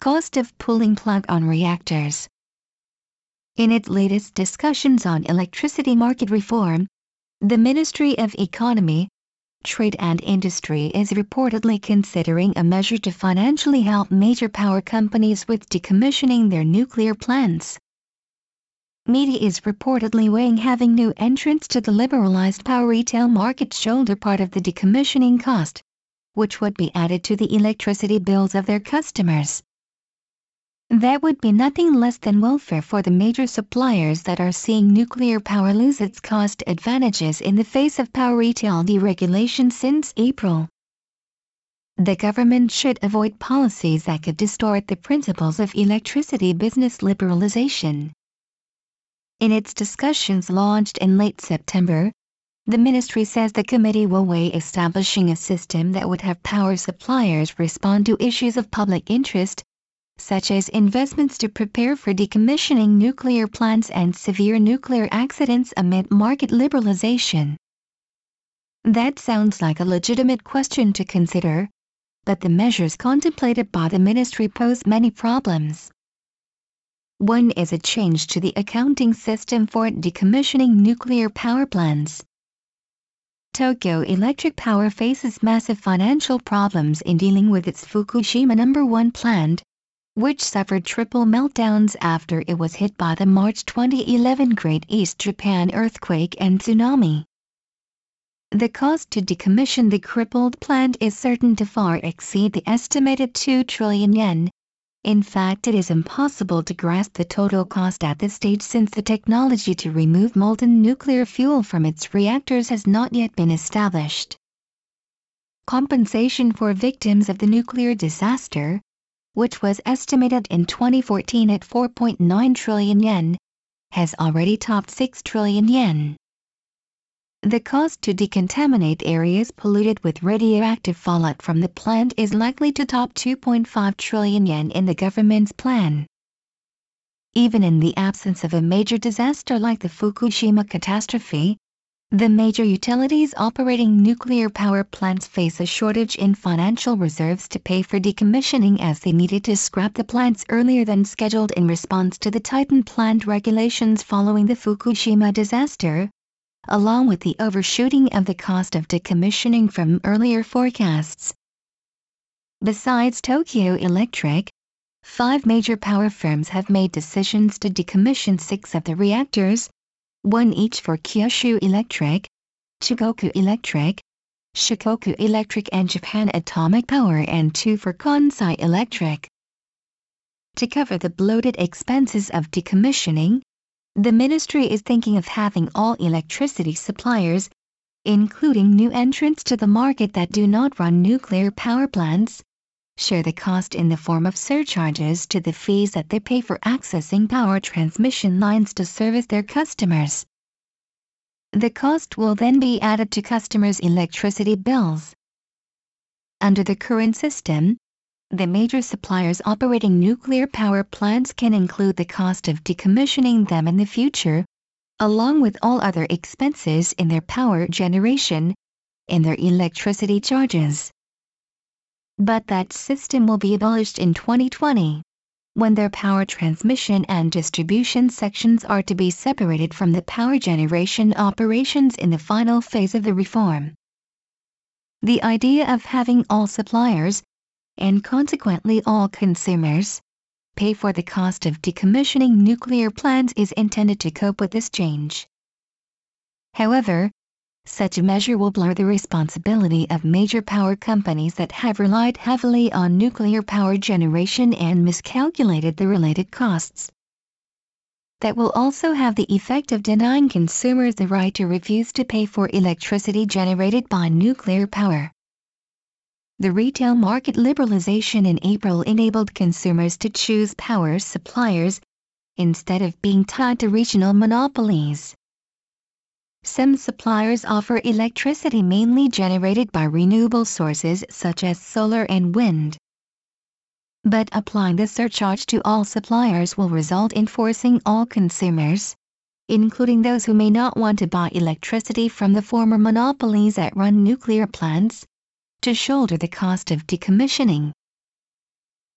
cost of pulling plug on reactors. In its latest discussions on electricity market reform, the Ministry of Economy, Trade and Industry is reportedly considering a measure to financially help major power companies with decommissioning their nuclear plants. METI is reportedly weighing having new entrants to the liberalized power retail market shoulder part of the decommissioning cost, which would be added to the electricity bills of their customers. That would be nothing less than welfare for the major suppliers that are seeing nuclear power lose its cost advantages in the face of power retail deregulation since April. The government should avoid policies that could distort the principles of electricity business liberalization. In its discussions launched in late September, the ministry says the committee will weigh establishing a system that would have power suppliers respond to issues of public interest such as investments to prepare for decommissioning nuclear plants and severe nuclear accidents amid market liberalization. That sounds like a legitimate question to consider, but the measures contemplated by the ministry pose many problems. One is a change to the accounting system for decommissioning nuclear power plants. Tokyo Electric Power faces massive financial problems in dealing with its Fukushima No. 1 plant, which suffered triple meltdowns after it was hit by the March 2011 Great East Japan earthquake and tsunami. The cost to decommission the crippled plant is certain to far exceed the estimated 2 trillion yen. In fact, it is impossible to grasp the total cost at this stage since the technology to remove molten nuclear fuel from its reactors has not yet been established. Compensation for victims of the nuclear disaster, which was estimated in 2014 at 4.9 trillion yen, has already topped 6 trillion yen. The cost to decontaminate areas polluted with radioactive fallout from the plant is likely to top 2.5 trillion yen in the government's plan. Even in the absence of a major disaster like the Fukushima catastrophe, the major utilities operating nuclear power plants face a shortage in financial reserves to pay for decommissioning as they needed to scrap the plants earlier than scheduled in response to the tightened plant regulations following the Fukushima disaster, along with the overshooting of the cost of decommissioning from earlier forecasts. Besides Tokyo Electric, five major power firms have made decisions to decommission six of the reactors, one each for Kyushu Electric, Chugoku Electric, Shikoku Electric and Japan Atomic Power and two for Kansai Electric. To cover the bloated expenses of decommissioning, the ministry is thinking of having all electricity suppliers, including new entrants to the market that do not run nuclear power plants, share the cost in the form of surcharges to the fees that they pay for accessing power transmission lines to service their customers. The cost will then be added to customers' electricity bills. Under the current system, the major suppliers operating nuclear power plants can include the cost of decommissioning them in the future, along with all other expenses in their power generation, in their electricity charges but that system will be abolished in 2020 when their power transmission and distribution sections are to be separated from the power generation operations in the final phase of the reform. The idea of having all suppliers, and consequently all consumers, pay for the cost of decommissioning nuclear plants is intended to cope with this change. However, such a measure will blur the responsibility of major power companies that have relied heavily on nuclear power generation and miscalculated the related costs. That will also have the effect of denying consumers the right to refuse to pay for electricity generated by nuclear power. The retail market liberalization in April enabled consumers to choose power suppliers instead of being tied to regional monopolies. Some suppliers offer electricity mainly generated by renewable sources such as solar and wind. But applying the surcharge to all suppliers will result in forcing all consumers, including those who may not want to buy electricity from the former monopolies that run nuclear plants, to shoulder the cost of decommissioning.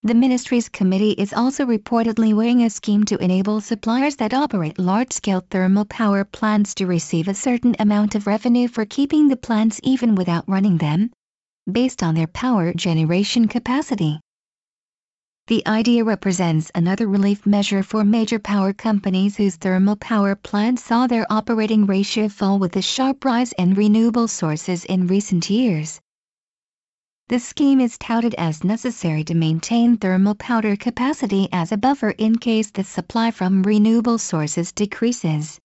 The ministry's committee is also reportedly weighing a scheme to enable suppliers that operate large-scale thermal power plants to receive a certain amount of revenue for keeping the plants even without running them, based on their power generation capacity. The idea represents another relief measure for major power companies whose thermal power plants saw their operating ratio fall with the sharp rise in renewable sources in recent years. The scheme is touted as necessary to maintain thermal power capacity as a buffer in case the supply from renewable sources decreases.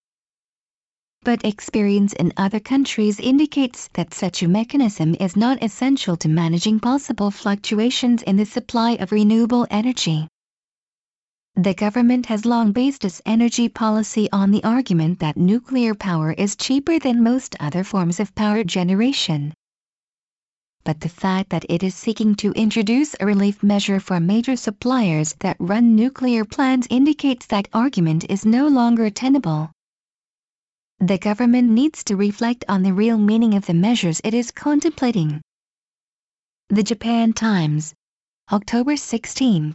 But experience in other countries indicates that such a mechanism is not essential to managing possible fluctuations in the supply of renewable energy. The government has long based its energy policy on the argument that nuclear power is cheaper than most other forms of power generation. But the fact that it is seeking to introduce a relief measure for major suppliers that run nuclear plants indicates that argument is no longer tenable. The government needs to reflect on the real meaning of the measures it is contemplating. The Japan Times, October 16,